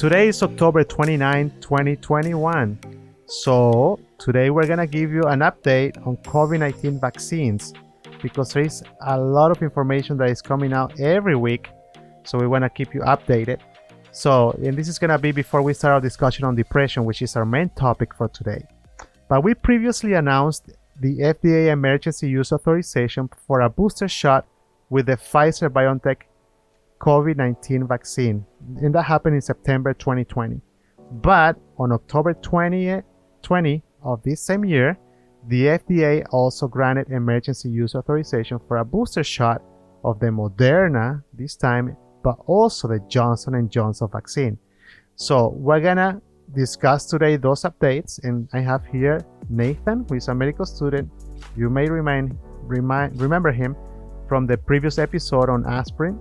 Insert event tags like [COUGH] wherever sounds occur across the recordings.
Today is October 29, 2021. So, today we're going to give you an update on COVID 19 vaccines because there is a lot of information that is coming out every week. So, we want to keep you updated. So, and this is going to be before we start our discussion on depression, which is our main topic for today. But we previously announced the FDA emergency use authorization for a booster shot with the Pfizer BioNTech COVID 19 vaccine, and that happened in September 2020. But on October 20, 20 of this same year, the FDA also granted emergency use authorization for a booster shot of the Moderna this time, but also the Johnson & Johnson vaccine. So we're gonna discuss today those updates, and I have here Nathan, who is a medical student. You may remind, remind remember him from the previous episode on aspirin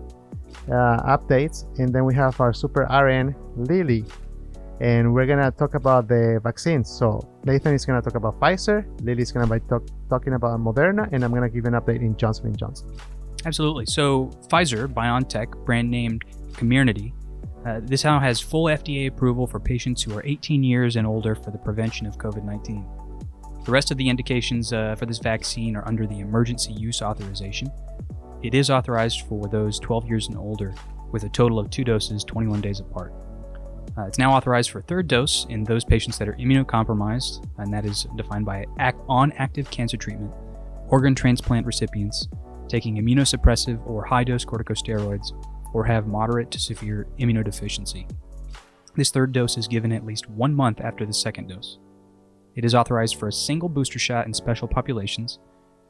uh, updates. And then we have our super RN, Lily. And we're going to talk about the vaccines. So Nathan is going to talk about Pfizer, Lily is going to be talk, talking about Moderna, and I'm going to give an update in Johnson & Johnson. Absolutely. So Pfizer, BioNTech, brand named Comirnaty, uh, this now has full FDA approval for patients who are 18 years and older for the prevention of COVID 19. The rest of the indications uh, for this vaccine are under the emergency use authorization, it is authorized for those 12 years and older, with a total of two doses 21 days apart. Uh, it's now authorized for a third dose in those patients that are immunocompromised, and that is defined by on active cancer treatment, organ transplant recipients, taking immunosuppressive or high dose corticosteroids, or have moderate to severe immunodeficiency. This third dose is given at least one month after the second dose. It is authorized for a single booster shot in special populations,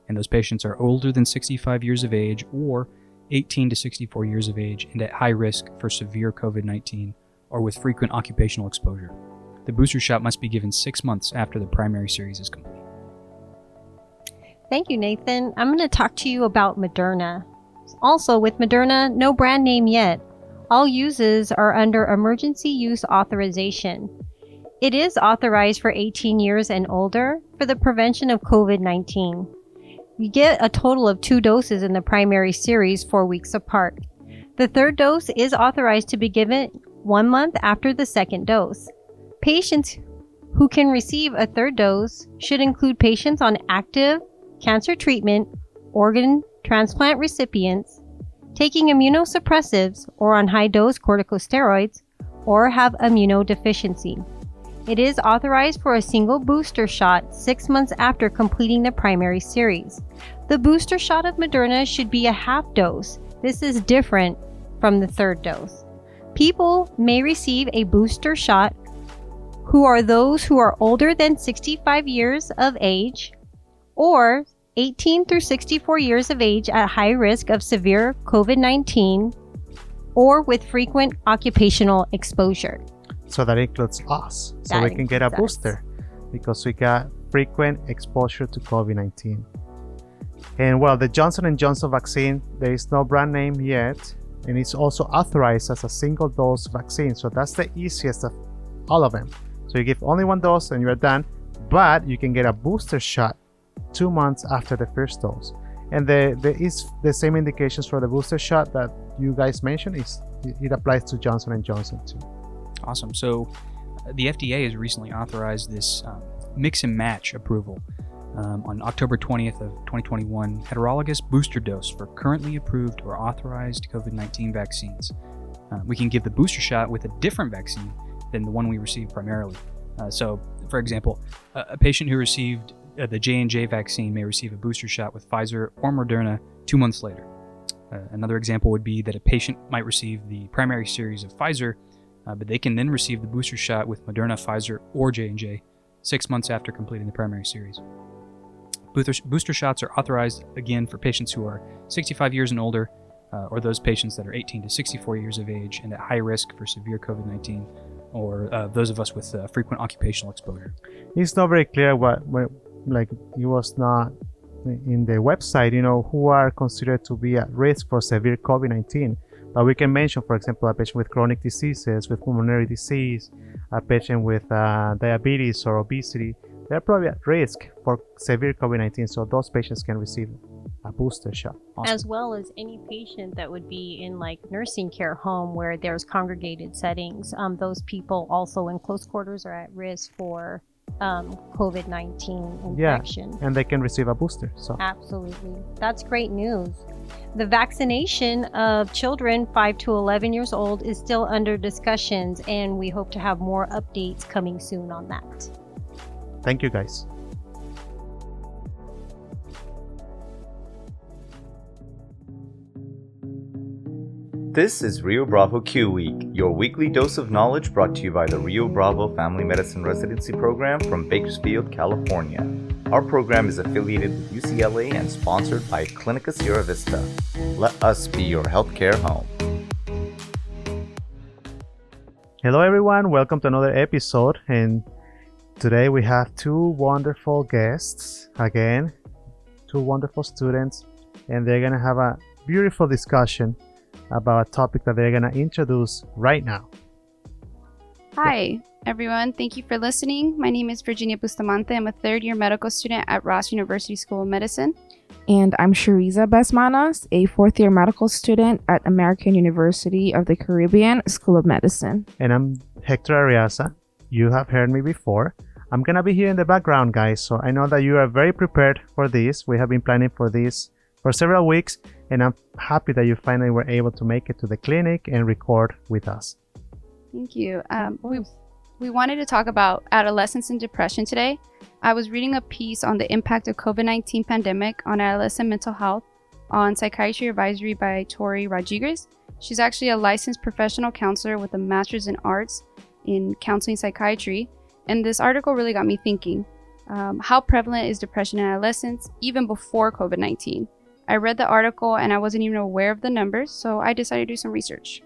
and those patients are older than 65 years of age or 18 to 64 years of age and at high risk for severe COVID 19 or with frequent occupational exposure. The booster shot must be given six months after the primary series is complete. Thank you, Nathan. I'm going to talk to you about Moderna. Also, with Moderna, no brand name yet. All uses are under emergency use authorization. It is authorized for 18 years and older for the prevention of COVID 19. You get a total of two doses in the primary series four weeks apart. The third dose is authorized to be given one month after the second dose. Patients who can receive a third dose should include patients on active cancer treatment, organ transplant recipients, taking immunosuppressives or on high dose corticosteroids, or have immunodeficiency. It is authorized for a single booster shot six months after completing the primary series. The booster shot of Moderna should be a half dose. This is different from the third dose. People may receive a booster shot who are those who are older than 65 years of age or 18 through 64 years of age at high risk of severe COVID 19 or with frequent occupational exposure. So that includes us. So That we can get a includes us. booster because we got frequent exposure to COVID-19. And well, the Johnson & Johnson vaccine, there is no brand name yet, and it's also authorized as a single dose vaccine. So that's the easiest of all of them. So you give only one dose and you're done, but you can get a booster shot two months after the first dose. And the, the is the same indications for the booster shot that you guys mentioned is it applies to Johnson & Johnson too. Awesome. So, uh, the FDA has recently authorized this um, mix and match approval um, on October 20th of 2021 heterologous booster dose for currently approved or authorized COVID-19 vaccines. Uh, we can give the booster shot with a different vaccine than the one we received primarily. Uh, so, for example, a, a patient who received uh, the J&J vaccine may receive a booster shot with Pfizer or Moderna two months later. Uh, another example would be that a patient might receive the primary series of Pfizer uh, but they can then receive the booster shot with Moderna, Pfizer, or J&J six months after completing the primary series. Booster, shots are authorized again for patients who are 65 years and older, uh, or those patients that are 18 to 64 years of age and at high risk for severe COVID-19, or uh, those of us with uh, frequent occupational exposure. it's not very clear what, what like it was not in the website you know who are considered to be at risk for severe covid-19 but we can mention for example a patient with chronic diseases with pulmonary disease a patient with uh, diabetes or obesity they're probably at risk for severe covid-19 so those patients can receive a booster shot. Awesome. as well as any patient that would be in like nursing care home where there's congregated settings. Um, those people also in close quarters are at risk for um, COVID 19 infection. Yeah. infection. And they can receive a booster. So Absolutely. That's great news. The vaccination of children 5 to 11 years old is still under discussions, and we hope to have more updates coming soon on that. thank you guys. This is Rio Bravo Q Week, your weekly dose of knowledge brought to you by the Rio Bravo Family Medicine Residency Program from Bakersfield, California. Our program is affiliated with UCLA and sponsored by Clinica Sierra Vista. Let us be your healthcare home. Hello, everyone. Welcome to another episode. And today we have two wonderful guests again, two wonderful students, and they're going to have a beautiful discussion about a topic that they're going to introduce right now. Hi, everyone. Thank you for listening. My name is Virginia Bustamante. I'm a third year medical student at Ross University School of Medicine. And I'm Shariza Besmanos, a fourth year medical student at American University of the Caribbean School of Medicine. And I'm Hector Arreaza. You have heard me before. I'm going to be here in the background, guys, so I know that you are very prepared for this. We have been planning for this for several weeks, and I'm happy that you finally were able to make it to the clinic and record with us. Thank you. Um, we, we wanted to talk about adolescence and depression today. I was reading a piece on the impact of COVID-19 pandemic on adolescent mental health on Psychiatry Advisory by Tori Rodriguez. She's actually a licensed professional counselor with a master's in arts in counseling psychiatry. And this article really got me thinking. Um, how prevalent is depression in adolescents even before COVID 19? I read the article and I wasn't even aware of the numbers, so I decided to do some research.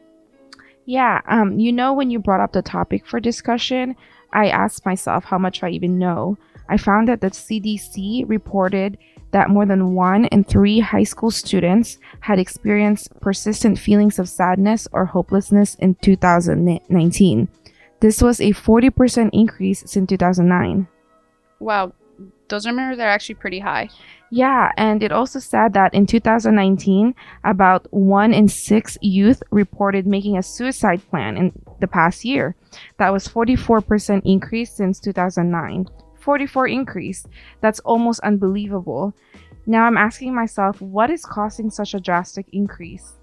Yeah, um, you know, when you brought up the topic for discussion, I asked myself how much I even know. I found that the CDC reported that more than one in three high school students had experienced persistent feelings of sadness or hopelessness in 2019. This was a 40% increase since 2009. Wow, those numbers are actually pretty high. Yeah, and it also said that in 2019, about one in six youth reported making a suicide plan in the past year. That was 44% increase since 2009. 44 increase. That's almost unbelievable. Now I'm asking myself, what is causing such a drastic increase?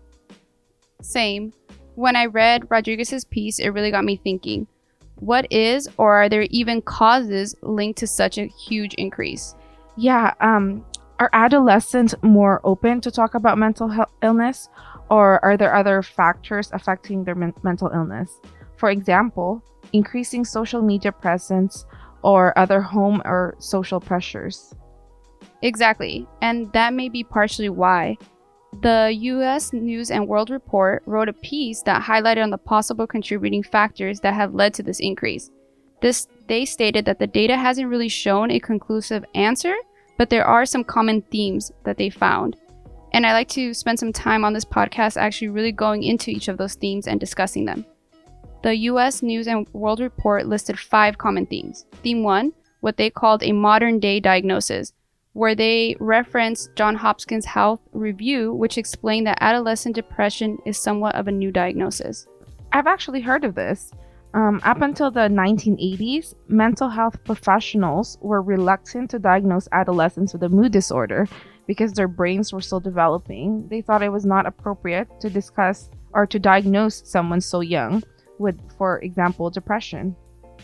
Same. When I read Rodriguez's piece, it really got me thinking. What is, or are there even causes linked to such a huge increase? Yeah, um, are adolescents more open to talk about mental health illness, or are there other factors affecting their men- mental illness? For example, increasing social media presence or other home or social pressures. Exactly, and that may be partially why. The US News and World Report wrote a piece that highlighted on the possible contributing factors that have led to this increase. This they stated that the data hasn't really shown a conclusive answer, but there are some common themes that they found. And I like to spend some time on this podcast actually really going into each of those themes and discussing them. The US News and World Report listed five common themes. Theme 1, what they called a modern day diagnosis, where they referenced John Hopkins Health Review, which explained that adolescent depression is somewhat of a new diagnosis. I've actually heard of this. Um, up until the 1980s, mental health professionals were reluctant to diagnose adolescents with a mood disorder because their brains were still developing. They thought it was not appropriate to discuss or to diagnose someone so young with, for example, depression.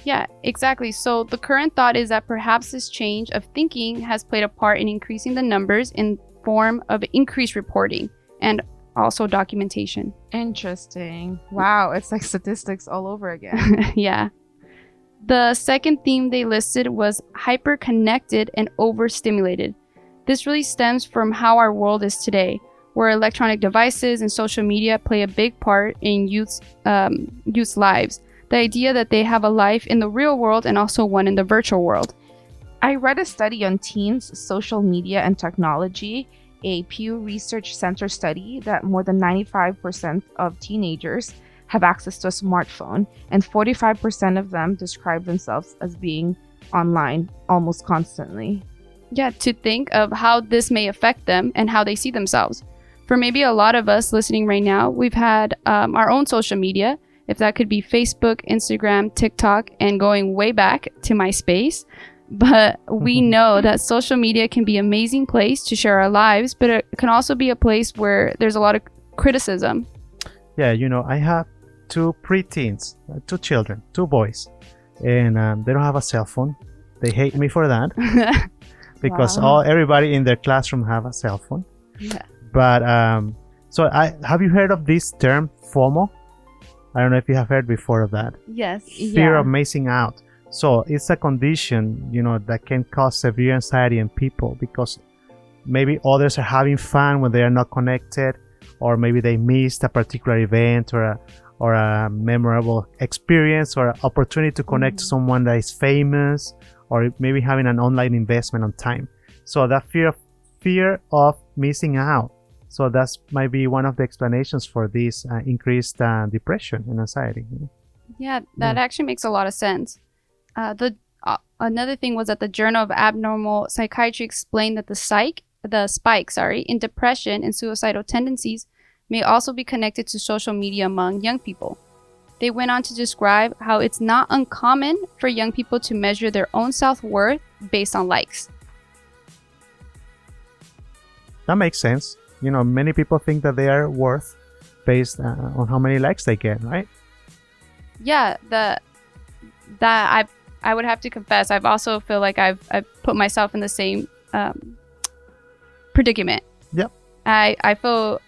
Yeah, exactly. So the current thought is that perhaps this change of thinking has played a part in increasing the numbers in form of increased reporting and also documentation. Interesting. Wow, it's like statistics all over again. [LAUGHS] yeah. The second theme they listed was hyper-connected and overstimulated. This really stems from how our world is today, where electronic devices and social media play a big part in youth's um, youth's lives. The idea that they have a life in the real world and also one in the virtual world. I read a study on teens, social media, and technology, a Pew Research Center study that more than 95% of teenagers have access to a smartphone, and 45% of them describe themselves as being online almost constantly. yeah, to think of how this may affect them and how they see themselves. For maybe a lot of us listening right now, we've had um, our own social media, if that could be Facebook, Instagram, TikTok, and going way back to MySpace. But we know that social media can be an amazing place to share our lives, but it can also be a place where there's a lot of criticism. Yeah, you know, I have two preteens, uh, two children, two boys, and um, they don't have a cell phone. They hate me for that [LAUGHS] because Wow. all everybody in their classroom have a cell phone. Yeah. But um, so I have you heard of this term FOMO? I don't know if you have heard before of that. yes. Fear Yeah. of missing out. So it's a condition, you know, that can cause severe anxiety in people because maybe others are having fun when they are not connected, or maybe they missed a particular event or a or a memorable experience or an opportunity to connect to mm-hmm. someone that is famous, or maybe having an online investment on time. So that fear of fear of missing out. So that's might be one of the explanations for this uh, increased uh, depression and anxiety. Yeah, that actually makes a lot of sense. Uh, the uh, another thing was that the Journal of Abnormal Psychiatry explained that the psych, the spike, sorry, in depression and suicidal tendencies may also be connected to social media among young people. They went on to describe how it's not uncommon for young people to measure their own self worth based on likes. That makes sense. You know, many people think that they are worth based uh, on how many likes they get, right? yeah the that i i would have to confess i've also feel like i've i've put myself in the same um predicament. Yep. i i feel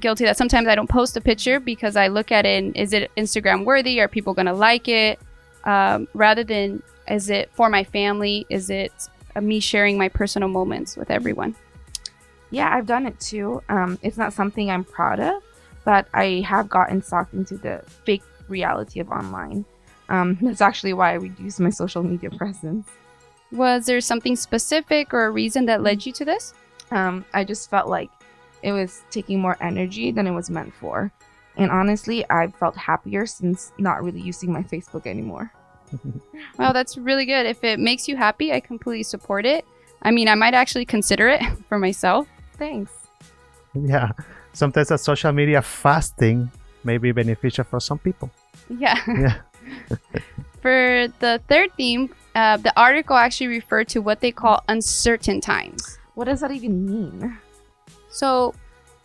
guilty that sometimes i don't post a picture because i look at it and is it instagram worthy? Are people gonna like it? Um, rather than is it for my family? Is it me sharing my personal moments with everyone Yeah, I've done it too. Um, it's not something I'm proud of, but I have gotten sucked into the fake reality of online. Um, [LAUGHS] that's actually why I reduced my social media [LAUGHS] presence. was there something specific or a reason that led you to this Um, I just felt like it was taking more energy than it was meant for. And honestly, I've felt happier since not really using my Facebook anymore. [LAUGHS] Well, that's really good. If it makes you happy, I completely support it. I mean, I might actually consider it for myself. Thanks. Yeah. Sometimes a social media fasting may be beneficial for some people. Yeah. [LAUGHS] Yeah. [LAUGHS] For the third theme, uh, the article actually referred to what they call uncertain times. What does that even mean? So,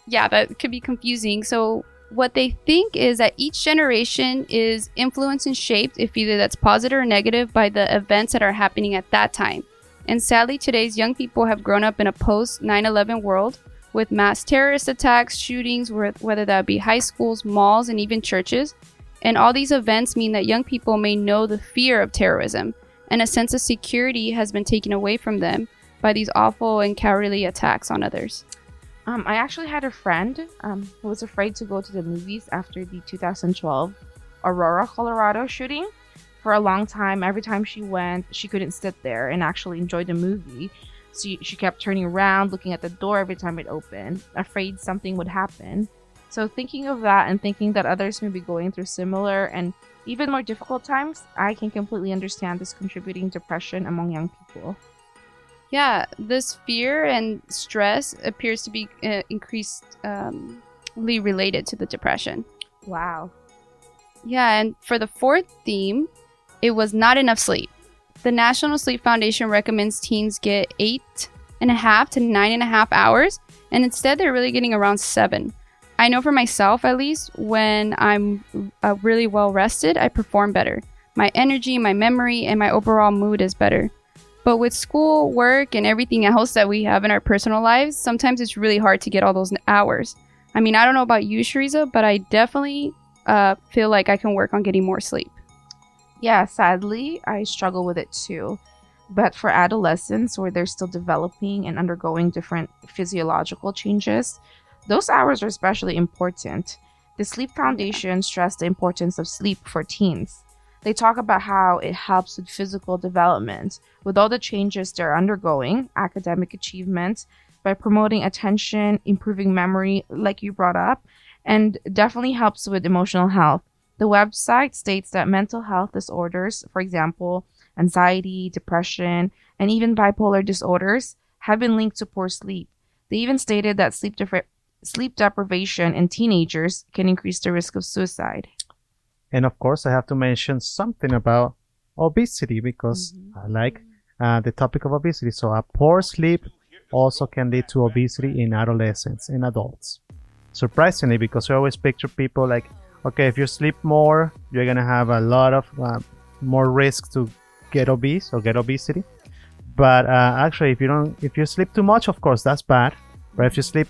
yeah, that could be confusing. So, what they think is that each generation is influenced and shaped, if either that's positive or negative, by the events that are happening at that time. And sadly, today's young people have grown up in a post 9 11 world with mass terrorist attacks, shootings, whether that be high schools, malls, and even churches. And all these events mean that young people may know the fear of terrorism, and a sense of security has been taken away from them by these awful and cowardly attacks on others. Um, I actually had a friend um, who was afraid to go to the movies after the 2012 Aurora, Colorado shooting. For a long time, every time she went, she couldn't sit there and actually enjoy the movie. She, she kept turning around, looking at the door every time it opened, afraid something would happen. So, thinking of that and thinking that others may be going through similar and even more difficult times, I can completely understand this contributing depression among young people. Yeah, this fear and stress appears to be uh, increasingly um, related to the depression. Wow. Yeah, and for the fourth theme, it was not enough sleep. The National Sleep Foundation recommends teens get eight and a half to nine and a half hours, and instead they're really getting around seven. I know for myself, at least, when I'm uh, really well rested, I perform better. My energy, my memory, and my overall mood is better. But with school, work, and everything else that we have in our personal lives, sometimes it's really hard to get all those hours. I mean, I don't know about you, Shariza, but I definitely uh, feel like I can work on getting more sleep. Yeah, sadly, I struggle with it too. But for adolescents, where they're still developing and undergoing different physiological changes, those hours are especially important. The Sleep Foundation stressed the importance of sleep for teens. They talk about how it helps with physical development, with all the changes they're undergoing, academic achievement, by promoting attention, improving memory, like you brought up, and definitely helps with emotional health. The website states that mental health disorders, for example, anxiety, depression, and even bipolar disorders have been linked to poor sleep. They even stated that sleep, sleep deprivation in teenagers can increase the risk of suicide. And of course, I have to mention something about obesity because Mm-hmm. I like uh, the topic of obesity. So, a poor sleep also can lead to obesity in adolescents and adults. Surprisingly, because we always picture people like, okay, if you sleep more, you're gonna have a lot of uh, more risk to get obese or get obesity. But uh, actually, if you don't, if you sleep too much, of course, that's bad. But if you sleep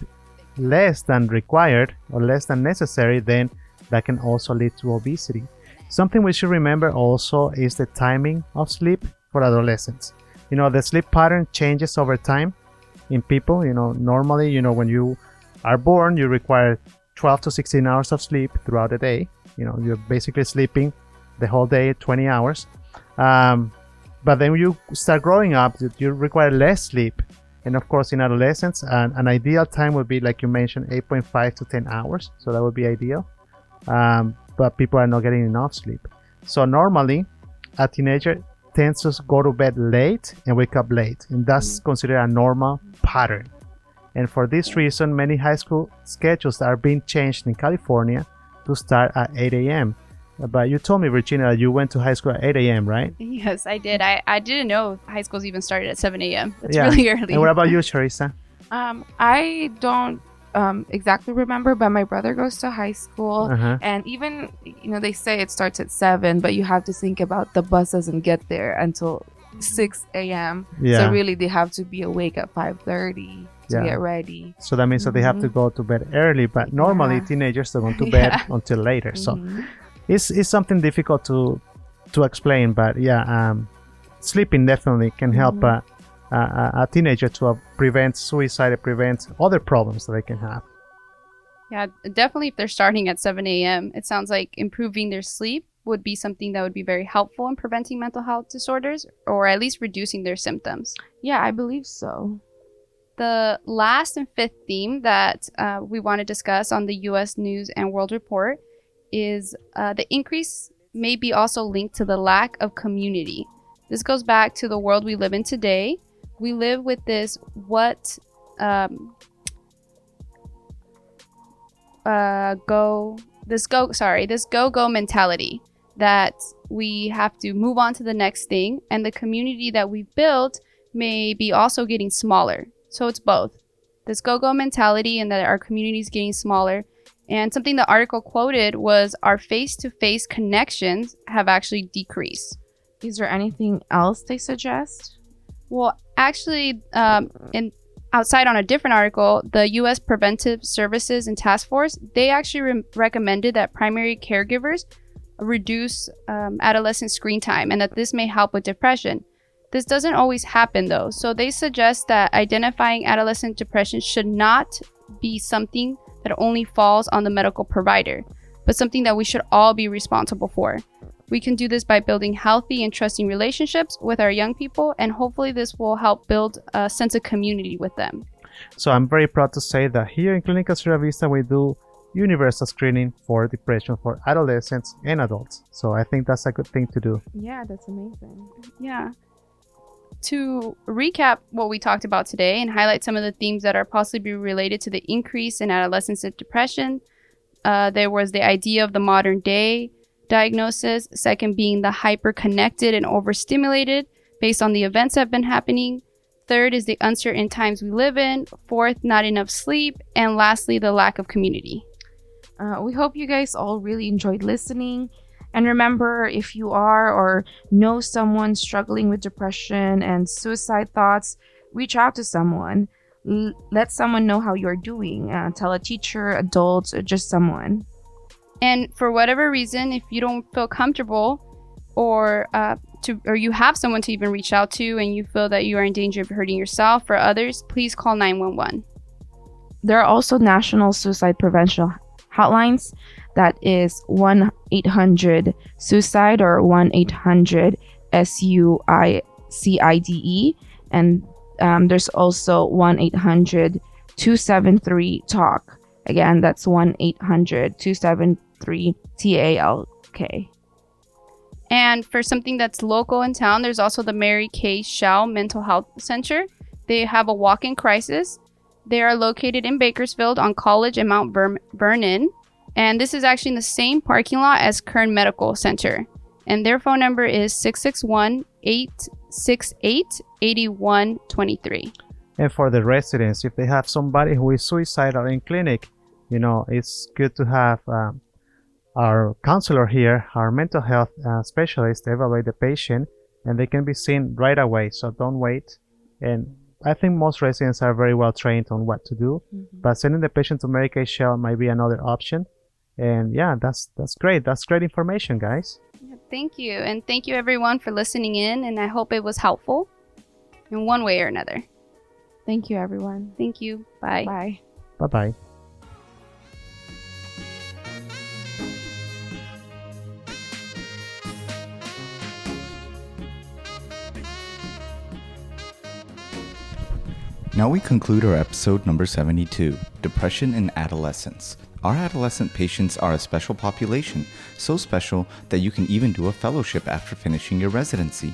less than required or less than necessary, then that can also lead to obesity. Something we should remember also is the timing of sleep for adolescents. You know, the sleep pattern changes over time in people. You know, normally, you know, when you are born, you require 12 to 16 hours of sleep throughout the day. You know, you're basically sleeping the whole day, 20 hours. Um, but then you start growing up, you- require less sleep. And of course, in adolescence, an, an ideal time would be, like you mentioned, 8.5 to 10 hours. So that would be ideal. Um, but people are not getting enough sleep. So normally, a teenager tends to go to bed late and wake up late, and that's considered a normal pattern. And for this reason, many high school schedules are being changed in California to start at 8 a.m. But you told me, Virginia, that you went to high school at 8 a.m., right? Yes, I did. I, I didn't know high schools even started at 7 a.m. That's Yeah. really [LAUGHS] early. And what about you, Charissa? Um, I don't um, exactly remember, but my brother goes to high school. Uh-huh. And even, you know, they say it starts at 7, but you have to think about the bus doesn't get there until 6 a.m. Yeah. So really, they have to be awake at 5.30 to Yeah. get ready. So that means that they have to go to bed early, but normally Yeah. teenagers don't go to [LAUGHS] bed Yeah. until later. So Mhm. it's, it's something difficult to to explain, but yeah, um, sleeping definitely can help Mhm. uh, a, a, a teenager to uh, prevent suicide, and prevent other problems that they can have. Yeah, definitely if they're starting at 7 a.m., it sounds like improving their sleep would be something that would be very helpful in preventing mental health disorders or at least reducing their symptoms. Yeah, I believe so. The last and fifth theme that uh, we want to discuss on the U.S. News and World Report is uh, the increase may be also linked to the lack of community. This goes back to the world we live in today. We live with this what um, uh, go this go sorry this go go mentality that we have to move on to the next thing, and the community that we've built may be also getting smaller. So it's both this go go mentality and that our community is getting smaller. And something the article quoted was our face to face connections have actually decreased. Is there anything else they suggest? Well, actually, um, in outside on a different article, the U.S. Preventive Services and Task Force they actually re- recommended that primary caregivers reduce um, adolescent screen time, and that this may help with depression. This doesn't always happen though, so they suggest that identifying adolescent depression should not be something that only falls on the medical provider, but something that we should all be responsible for. We can do this by building healthy and trusting relationships with our young people, and hopefully, this will help build a sense of community with them. So I'm very proud to say that here in Clinica Sierra Vista we do universal screening for depression for adolescents and adults. So I think that's a good thing to do. Yeah, that's amazing. Yeah. To recap what we talked about today and highlight some of the themes that are possibly related to the increase in adolescence depression, uh, there was the idea of the modern day diagnosis, second being the hyper connected and overstimulated based on the events that have been happening. Third is the uncertain times we live in. Fourth, not enough sleep. And lastly, the lack of community. Uh, we hope you guys all really enjoyed listening. And remember, if you are or know someone struggling with depression and suicide thoughts, reach out to someone. L- let someone know how you're doing. Uh, tell a teacher, adult, or just someone. And for whatever reason, if you don't feel comfortable or uh, to or you have someone to even reach out to and you feel that you are in danger of hurting yourself or others, please call 911. There are also national suicide prevention hotlines. That is 1 800 suicide or 1 800 S U I C I D E. And um, there's also 1 800 273 TALK. Again, that's 1 800 273 T A L K. And for something that's local in town, there's also the Mary K. Shell Mental Health Center. They have a walk in crisis. They are located in Bakersfield on College and Mount Ver- Vernon. And this is actually in the same parking lot as Kern Medical Center. And their phone number is 661 868 8123. And for the residents, if they have somebody who is suicidal in clinic, you know, it's good to have um, our counselor here, our mental health uh, specialist, evaluate the patient, and they can be seen right away. So don't wait. And I think most residents are very well trained on what to do, Mm-hmm. but sending the patient to Mary K. Shell might be another option. And yeah, that's that's great. That's great information, guys. Thank you. And thank you everyone for listening in. And I hope it was helpful in one way or another. Thank you, everyone. Thank you. Bye. Bye. Bye bye. Now we conclude our episode number 72 Depression in Adolescence. Our adolescent patients are a special population, so special that you can even do a fellowship after finishing your residency.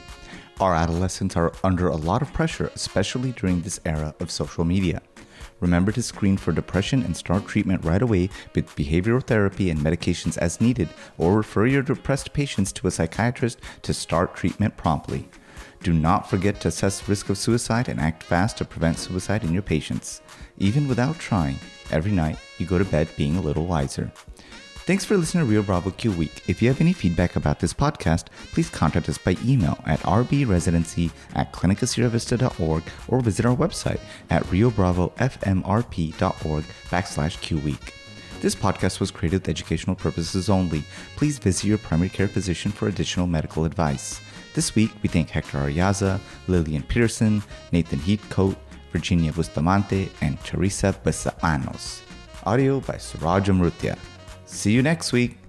Our adolescents are under a lot of pressure, especially during this era of social media. Remember to screen for depression and start treatment right away with behavioral therapy and medications as needed, or refer your depressed patients to a psychiatrist to start treatment promptly. Do not forget to assess risk of suicide and act fast to prevent suicide in your patients. Even without trying, every night you go to bed being a little wiser. Thanks for listening to Rio Bravo Q Week. If you have any feedback about this podcast, please contact us by email at rbresidency at clinicasierravista.org or visit our website at riobravofmrp.org backslash Q Week. This podcast was created with educational purposes only. Please visit your primary care physician for additional medical advice. This week, we thank Hector Arreaza, Lillian Peterson, Nathan Heathcote, Virginia Bustamante, and Teresa Besamanos. Audio by Suraj Amrutia. See you next week.